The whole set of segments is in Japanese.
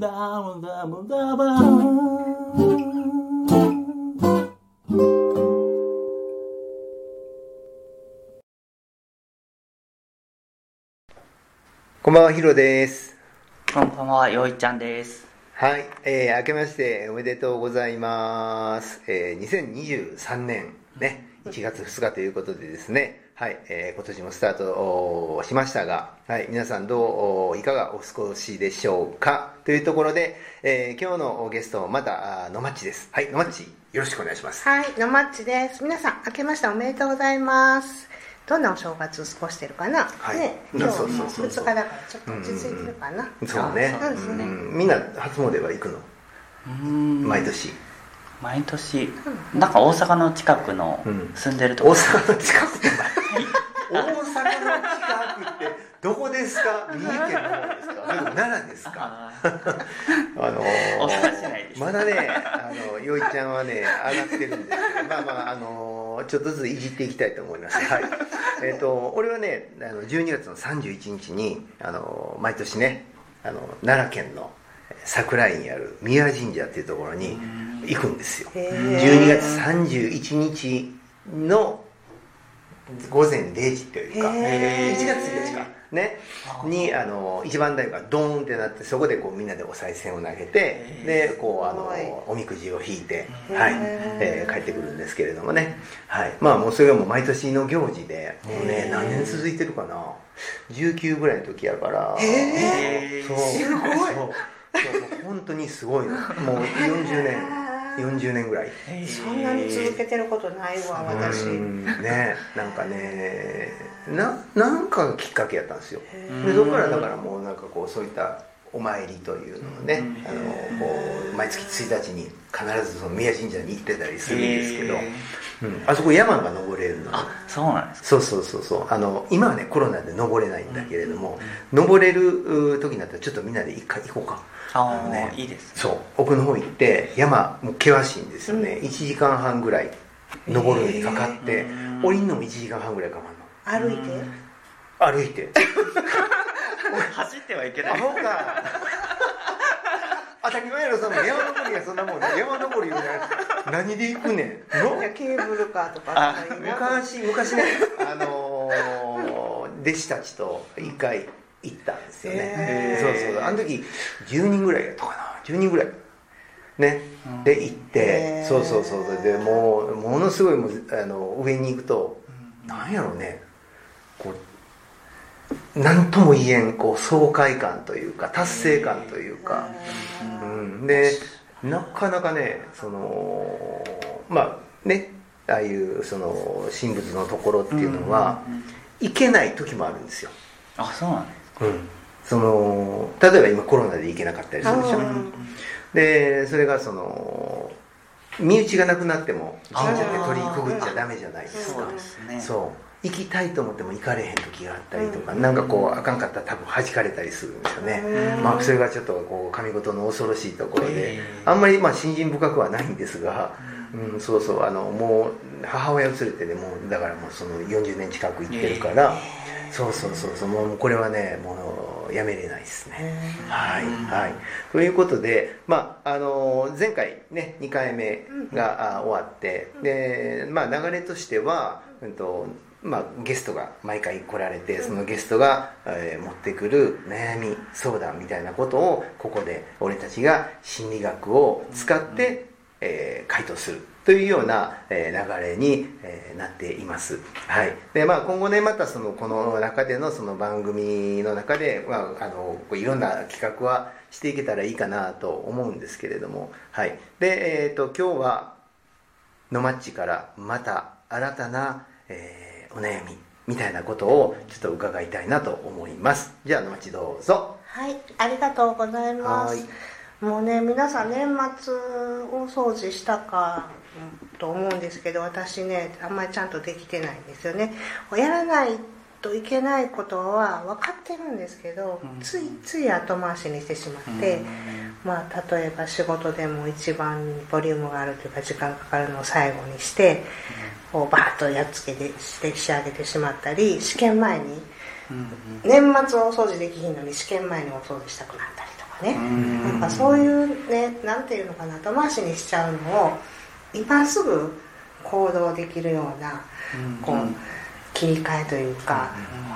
ダブダブダブこんばんは、ヒロです。こんばんは、よいちゃんです。はい、えー、明けましておめでとうございます。えー、2023年ね、1月2日ということでですね、はい、えー、今年もスタートしましたが、はい、皆さんどう、おいかがお過ごしでしょうか？というところで、えー、今日のゲスト、また、のまっちです。はい、のまっち、よろしくお願いします。はい、のまっちです。皆さん、明けましておめでとうございます。どんなお正月過ごしてるかな、はい。ね、今日そうそうそう2日だからちょっと落ち着いてるかな、そうね。そうですねんみんな初詣は行くの？うーん。毎年。毎年、なんか大阪の近くのうん。住んでるとこ。大阪の近くって大阪の近くってどこですか？三重県の方ですか？奈良ですか？ああのー。まだねあのよいちゃんはね上がってるんですけどまあまああのちょっとずついじっていきたいと思います。はい。えっ、と俺はねあの12月の31日にあの毎年ねあの奈良県の桜井にある宮神社っていうところに行くんですよ。へー。12月31日の午前0時というかへー1月1日かね。にあの一番台がドーンってなってそこでこうみんなでお賽銭を投げてでこうあのすおみくじを引いて、はい。えー帰ってくるんですけれどもね、はい、まあもうそれがもう毎年の行事でもうね何年続いてるかな。19ぐらいの時やから。そう。すごい。そう。そうもう本当にすごいの。もう40年40年ぐらい。そんなに続けてることないわ私うん。ねなんかねななんかがきっかけやったんですよ。へでそこからだからもうなんかこうそういったお参りというのをねあのこう毎月1日に必ずその宮神社に行ってたりするんですけど、へうん、あそこ山が登れるのあ、そうなんですか。そうそうそうそう。あの今はねコロナで登れないんだけれども、登れるう時になったらちょっとみんなで一回行こうか。ああ、ねいいです。そう。奥の方行って山もう険しいんですよね、1時間半ぐらい登るのにかかって、うん。降りるのも1時間半ぐらいかかる歩いて？の歩いて。走ってはいけない。アホか当たり前やろその山登りがそんなもんね。山登り言うな何で行くねんの？いやケーブルカーとかあ昔昔ねあのー弟子たちと一回行ったんですよね。へーそうそうあの時10人ぐらいやったかな。10人ぐらい。ね。うん。で行ってそうそうそうでもうものすごいもうあの上に行くとなんやろうね何とも言えんこう爽快感というか達成感というか、うん、でなかなかねそのまあねああいうその神仏のところっていうのは行けない時もあるんですよ、あ、そうなんです。うん、その例えば今コロナで行けなかったりするでしょ。うんでそれがその身内がなくなっても神社って鳥居くぐっちゃダメじゃないですか。そうですね。そう。行きたいと思っても行かれへん時があったりとか、なんかこうあかんかったら多分弾かれたりするんですよね、うん。まあそれがちょっとこう神事の恐ろしいところで、あんまりまあ信心深くはないんですが、うん、そうそうあのもう母親を連れてでもうだからもうその40年近く行ってるから、そうそうそうそうもうこれはねもうやめれないですね、はい、はい。ということで、まあ、あの前回ね、2回目が、あ終わって、で、まあ、流れとしては、うんと、まあ、ゲストが毎回来られてそのゲストが、えー持ってくる悩み相談みたいなことをここで俺たちが心理学を使って、えー回答するというような、えー流れに、えーなっています、はい。でまあ、今後ねまたそのこの中でのその番組の中で、まあ、あのこういろんな企画はしていけたらいいかなと思うんですけれども、はい。でえー、と今日はのまっちからまた新たな、えーお悩みみたいなことをちょっと伺いたいなと思います。じゃあのまっちどうぞ。はい、ありがとうございます。はい。もうね、皆さん年末大掃除したかうんと思うんですけど、私ね、あんまりちゃんとできてないんですよね。やらないといけないことは分かってるんですけど、うん。ついつい後回しにしてしまって、まあ、例えば仕事でも一番ボリュームがあるというか時間かかるのを最後にして、こうバーッとやっつけてして仕上げてしまったり試験前に年末大掃除できひんのに試験前に大掃除したくなったりね、なんかそういうねなんていうのかな後回しにしちゃうのを今すぐ行動できるようなこう切り替えというか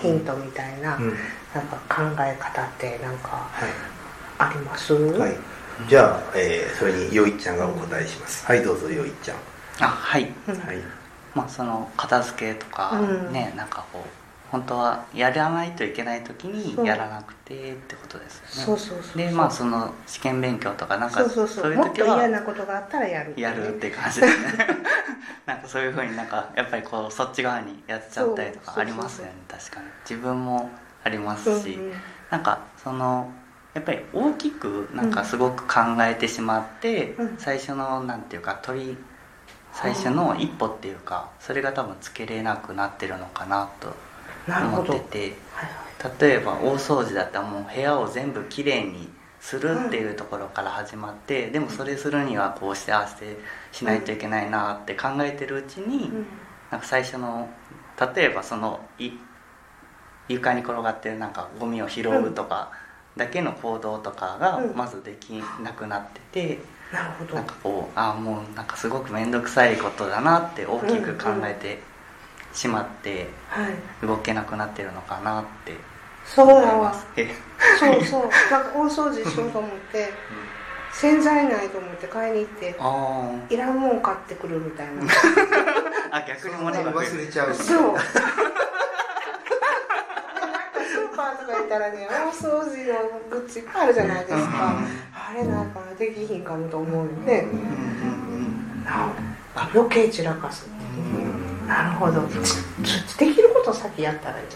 ヒントみたいなうん。なんか考え方ってなんかはい。あります、はい、じゃあ、えーそれによいちゃんがお答えします、はいどうぞよいちゃん、あはい。うん。はい。まあその片付けとかうん。ね、なんかこう本当はやらないといけない時にやらなくてってことですよね。そうそうそうでまあその試験勉強とかなんかそういうもっと時は嫌なことがあったらやるねやるって感じですね。なんかそういうふうになんかやっぱりこうそっち側にやっちゃったりとかありますよね。確かに。自分もありますし、うんうん。なんかそのやっぱり大きくなんかすごく考えてしまって、うん。最初のなんていうか取り最初の一歩っていうかそれが多分つけれなくなってるのかなと思っててはいはい。例えば大掃除だったらもう部屋を全部きれいにするっていうところから始まって、でもそれするにはこうしてああしてしないといけないなって考えてるうちに、うん。なんか最初の例えばそのい床に転がってるなんかゴミを拾うとかだけの行動とかがうん。まずできなくなってて、なるほど。なんかこうああもうなんかすごく面倒くさいことだなって大きく考えてしまってはい。動けなくなってるのかなって。そう思いやわます。えそうそう。なんか大掃除しようと思って洗剤ないと思って買いに行ってあいらんもん買ってくるみたいな。ー あ逆に物が増えるれちゃう。そう。なんかスーパーとか行ったらね大掃除のグッズいっぱいあるじゃないですか。あれなんかできひんかもと思うよね。ああ余計散らかすなるほど。つできることを先やったらいいね。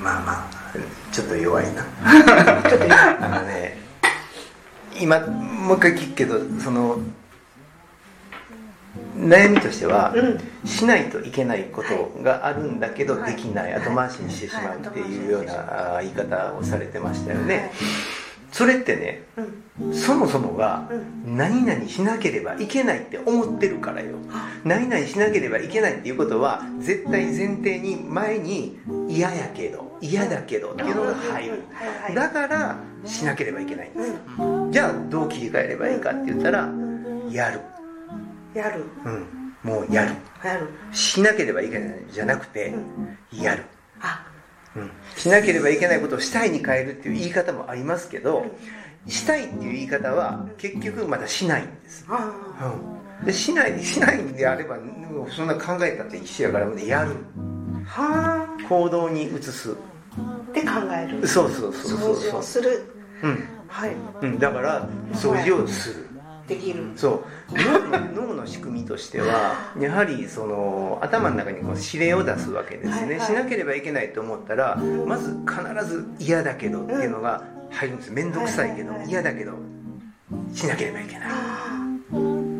まあまあちょっと弱いな。ちょっとあのね今もう一回聞くけどその悩みとしては、うん。しないといけないことがあるんだけど、はい。できない。後回しにしてしまうっていうような言い方をされてましたよね、それってねうん。そもそもがう何々しなければいけないって思ってるからよ。何々しなければいけないっていうことは絶対前提に前に嫌やけど嫌だけどっていうのが入る。だからしなければいけないんです。じゃあどう切り替えればいいかって言ったらやる。やる。うん。もうやる。やる。しなければいけない。じゃなくてやる。あうん。しなければいけないことをしたいに変えるっていう言い方もありますけどしたいっていう言い方は結局まだしないんです。あうん。でしないしないんであればそんな考えたって一緒やからやる。は行動に移す。あで考える。そうそうそうそう。掃除をする。うん、はい。うん、だから掃除をするできる。そう。脳 の仕組みとしてはやはりその頭の中にこう指令を出すわけですね、しなければいけないと思ったらまず必ず嫌だけどっていうのが入るんです。面倒くさいけど嫌だけどしなければいけない。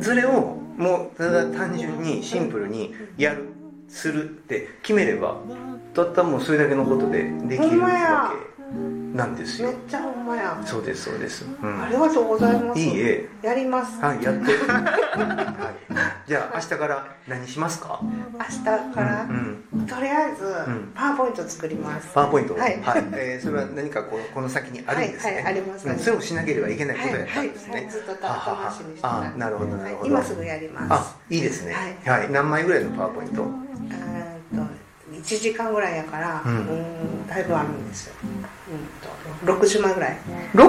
それをもうただ単純にシンプルにやるするって決めればたったもうそれだけのことでできるわけなんですよ。めっちゃほんまや。そうですそうです、うん。ありがとうございます。いいえ。やります。はいやって。はい。じゃあ明日から何しますか？明日から、うんとりあえず、ん。パワーポイント作ります。パワーポイント。はい。えーそれは何かこうこの先にあるんですね、はいはいあります。うん。それをしなければいけないことやったはいんですね、はいずっと後回しにしてたああなるほどなるほど、今すぐやります。あいいですね。はい、何枚ぐらいのパワーポイント？えーっと1時間ぐらいやから、ううんん、だいぶあるんですよ、うんと、60枚ぐらい。うん。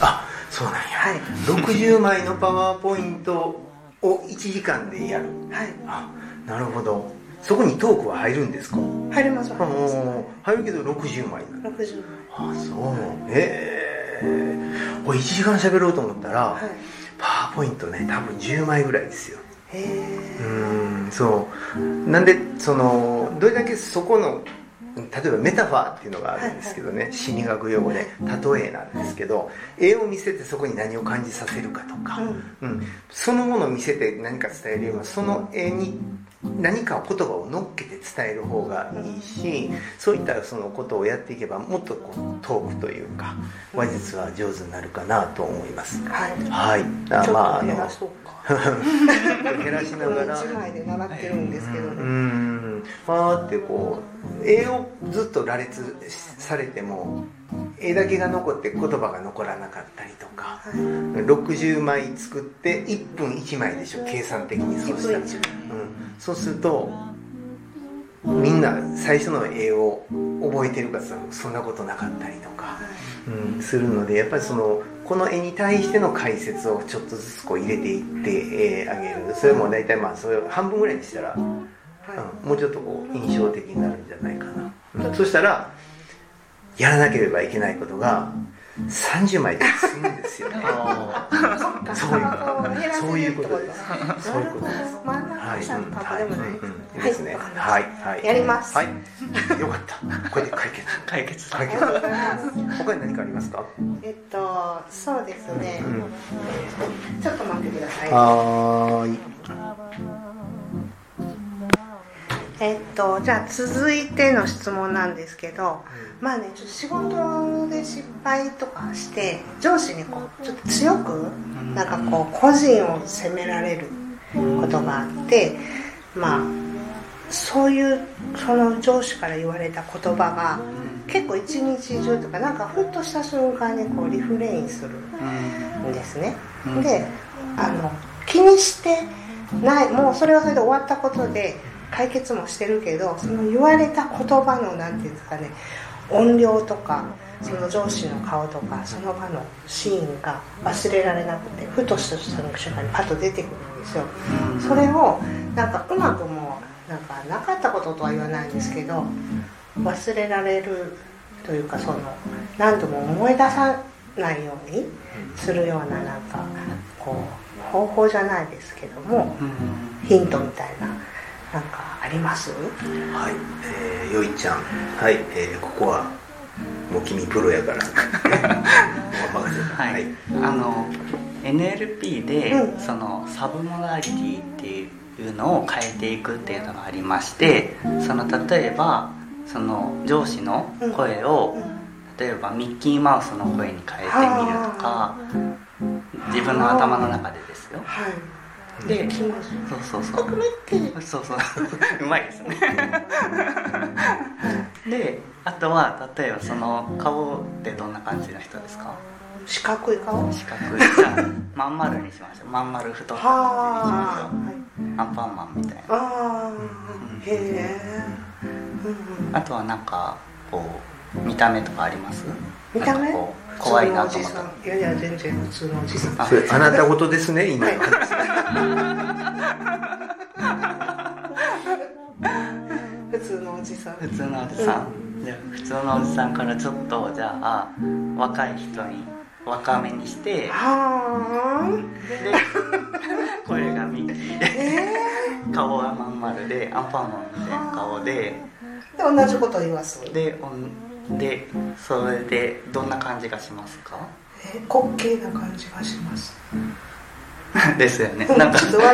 あそうなんや、はい。60枚のパワーポイントを1時間でやる。はい。あなるほど。そこにトークは入るんですか？入ります。あ入りますの入るけど60枚。なの60あそう。へえ。これ1時間喋ろうと思ったら、枚はい。パワーポイントね多分10枚ぐらいですよ。へえ。うーんそう。なんでそのどれだけそこの例えばメタファーっていうのがあるんですけどね、心理学用語で例えなんですけど絵を見せてそこに何を感じさせるかとか、うん。そのものを見せて何か伝えるよりもその絵に何か言葉を乗っけて伝える方がいいしそういったそのことをやっていけばもっとこうトークというか話術は上手になるかなと思います。はい。はい、まああのと 減らしながら。1枚で習ってるんですけどうねん。パーってこう絵をずっと羅列されても絵だけが残って言葉が残らなかったりとかはい。60枚作って1分1枚でしょ計算的にそうしたら、1分1うん、そうするとみんな最初の絵を覚えてるかそそんなことなかったりとか、うん、するのでやっぱりそのこの絵に対しての解説をちょっとずつこう入れていって、えーあげる。それも大体まあそれを半分ぐらいにしたら、うん、もうちょっとこう印象的になるんじゃないかな、うんそしたらやらなければいけないことが30枚で済むんですよね。そういうこと。そういうこと。です。そういうことです。真ん中はい、下のパパでもないはい、はい。やります。はい。よかった。これで解決。解決。解決。他に何かありますか？えっとそうですね、うん。ちょっと待ってください。はーい。えっとじゃあ続いての質問なんですけど、まあねちょっと仕事で失敗とかして上司にこうちょっと強くなんかこう個人を責められることがあってまあそういうその上司から言われた言葉が結構一日中とかなんかふっとした瞬間にこうリフレインするんですね、うん。であの気にしてないもうそれはそれで終わったことで解決もしてるけどその言われた言葉のなんていうんですかね音量とかその上司の顔とかその場のシーンが忘れられなくてふとした瞬間にパッと出てくるんですよ。それをなんかうまくもうなんかなかったこととは言わないんですけど忘れられるというかその何度も思い出さないようにするようななんかこう方法じゃないですけどもヒントみたいななんかあります？はい。えー、よいちゃん。はい。えー、ここは。もう君プロやから。もう任せてはい、あの NLP で、うんそのサブモダリティっていうのを変えていくっていうのがありましてその例えばその上司の声を、例えばミッキーマウスの声に変えてみるとか自分の頭の中でですよはいでそうそう。そうそうそううまいですね。であとは例えばその顔ってどんな感じの人ですか？四角い顔？四角い。じゃあまん丸にしましょう。まん丸太った感はじにしましょうアンパンマンみたいな。ああー。へえうんうん。あとはなんかこう見た目とかあります？見た目？なんかこう怖いなと思った。普通のおじさんいやいや全然普通のおじさん。あそれあなた事ですね。今の話。普通のおじさん。普通のおじさん、じゃあ普通のおじさんからちょっとじゃあ若い人に若めにしてはで声がミッキー？で顔がまん丸でアンパンマンみたいな顔で。あで同じこと言います。でおんでそれでどんな感じがしますか？え滑稽な感じがします ですよね。うんなんか。ちょっと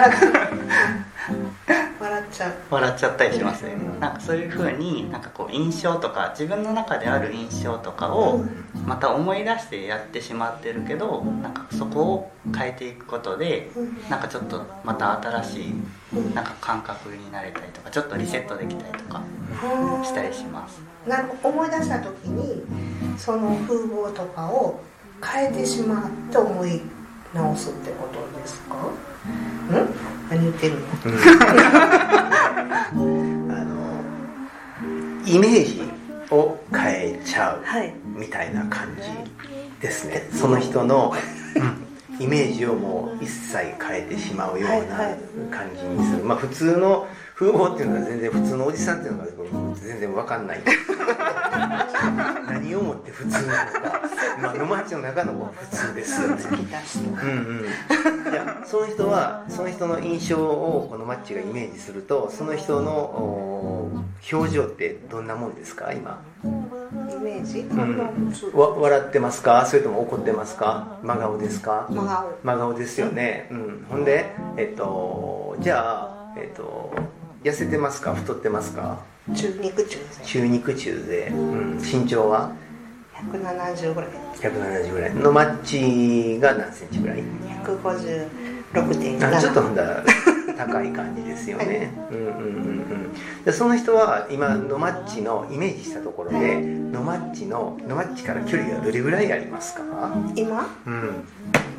笑っちゃう。笑っちゃったりしますね。なんかそういうふうになんかこう印象とか自分の中である印象とかをまた思い出してやってしまってるけどなんかそこを変えていくことでなんかちょっとまた新しいなんか感覚になれたりとかちょっとリセットできたりとかしたりします。なるほど思い出した時にその風貌とかを変えてしまって思い直すってことですか？ん。何言ってるの？あのイメージを変えちゃうはい。みたいな感じですね。その人の、うん。イメージをもう一切変えてしまうようなはいはい。感じにする、まあ普通の風貌っていうのは全然普通のおじさんっていうのが全然わかんない。何をもって普通なのか、まあ、野町の中の子は普通ですよね。うんうん、いやその人はその人の印象をこのマッチがイメージするとその人のお表情ってどんなもんですか今、イメージ、うん、わ笑ってますか？それとも怒ってますか？真顔ですか？真顔。真顔ですよね、うん、ほんでえっとじゃあえっと痩せてますか？太ってますか？中肉中で。すね中肉中で、うん、身長は？170ぐらい。170ぐらい。のマッチが何センチぐらい？156.7あちょっとほんだら高い感じですよね、うんうんうんうん。でその人は今ノマッチのイメージしたところでノマッチのノマッチから距離がどれぐらいありますか？今？うん。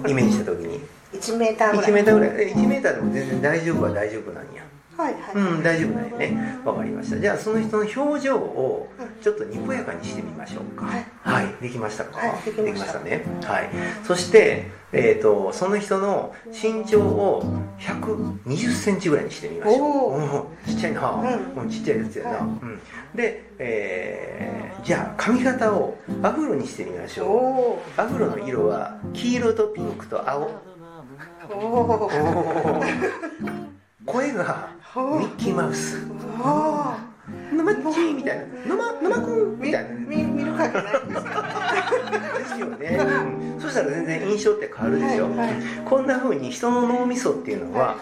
イメージした時に。1メーターぐらい。1メーターぐらい。え1メーターでも全然大丈夫は大丈夫なんやはいはい、うん大丈夫なんやね。わかりました。じゃあその人の表情をちょっとにこやかにしてみましょうか。はい。はい、できましたか、はいできました。ね。はい。そして、えー、とその人の身長を120センチぐらいにしてみましょう。おおーちっちゃいな、うん。うん、ちっちゃいやつやな、はい。うん、で、えーじゃあ髪型をアフロにしてみましおょおうアフロの色は黄色とピンクと青。ー。おー。声がミッキーマウス。おのまっちーみたいな。のまのまくんみ見たいな。見見る限りないんですかですよね、うん。そしたら全然印象って変わるでしょ、はいはい。こんな風に人の脳みそっていうのは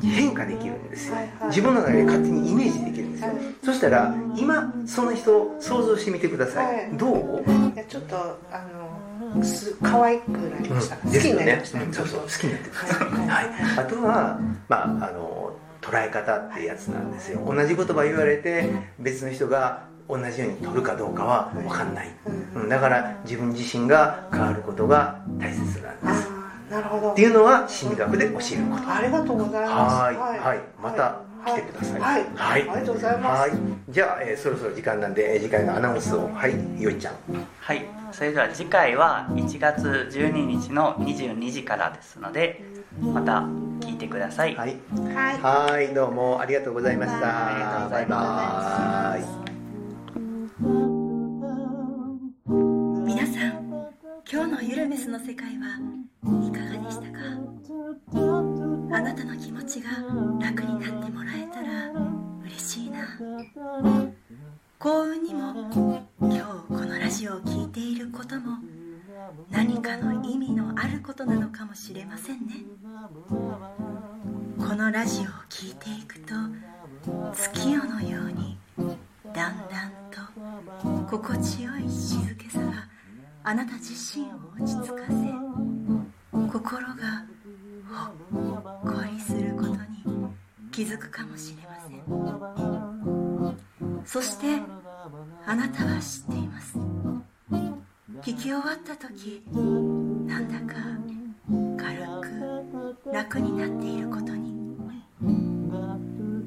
変化できるんですよ、はいはい。自分の中で勝手にイメージできるんですよ、はい。そしたら今その人を想像してみてください、はい。どう？いやちょっとあのす可愛くなりました、好きですよね。になりました、うんそうそう。好きになってください。はい、あとはまああの捉え方ってやつなんですよ。同じ言葉言われて別の人が同じように取るかどうかは分かんない、うん。だから自分自身が変わることが大切なんです。なるほど。っていうのは心理学で教えること。ありがとうございます。はい。はい。また来てください。はい、はい。ありがとうございます、はい。じゃあ、えーそろそろ時間なんでえー次回のアナウンスを。はい。よいちゃん。はい。それでは次回は1月12日の22時からですのでまた聞いてください、はい。はい。はいどうもありがとうございました。ありがとうございバイバイ。皆さん今日のゆるメスの世界はいかがでしたか？あなたの気持ちが落ち着かせ心がほっこりすることに気づくかもしれません。そしてあなたは知っています。聞き終わった時なんだか軽く楽になっていることに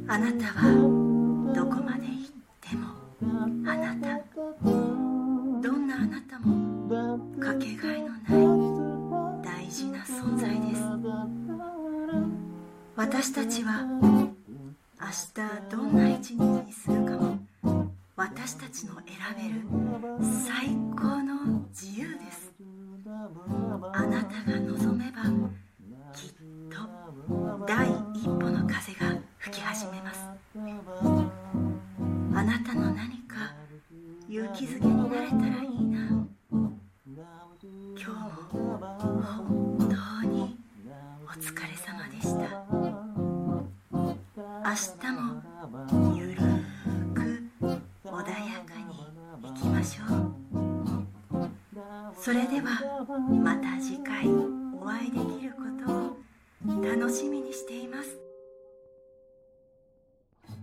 あなたはどこまで行ってもあなたけがえのない大事な存在です。私たちは明日どんな一日にするかも。私たちの選べる最高の自由です。あなたが望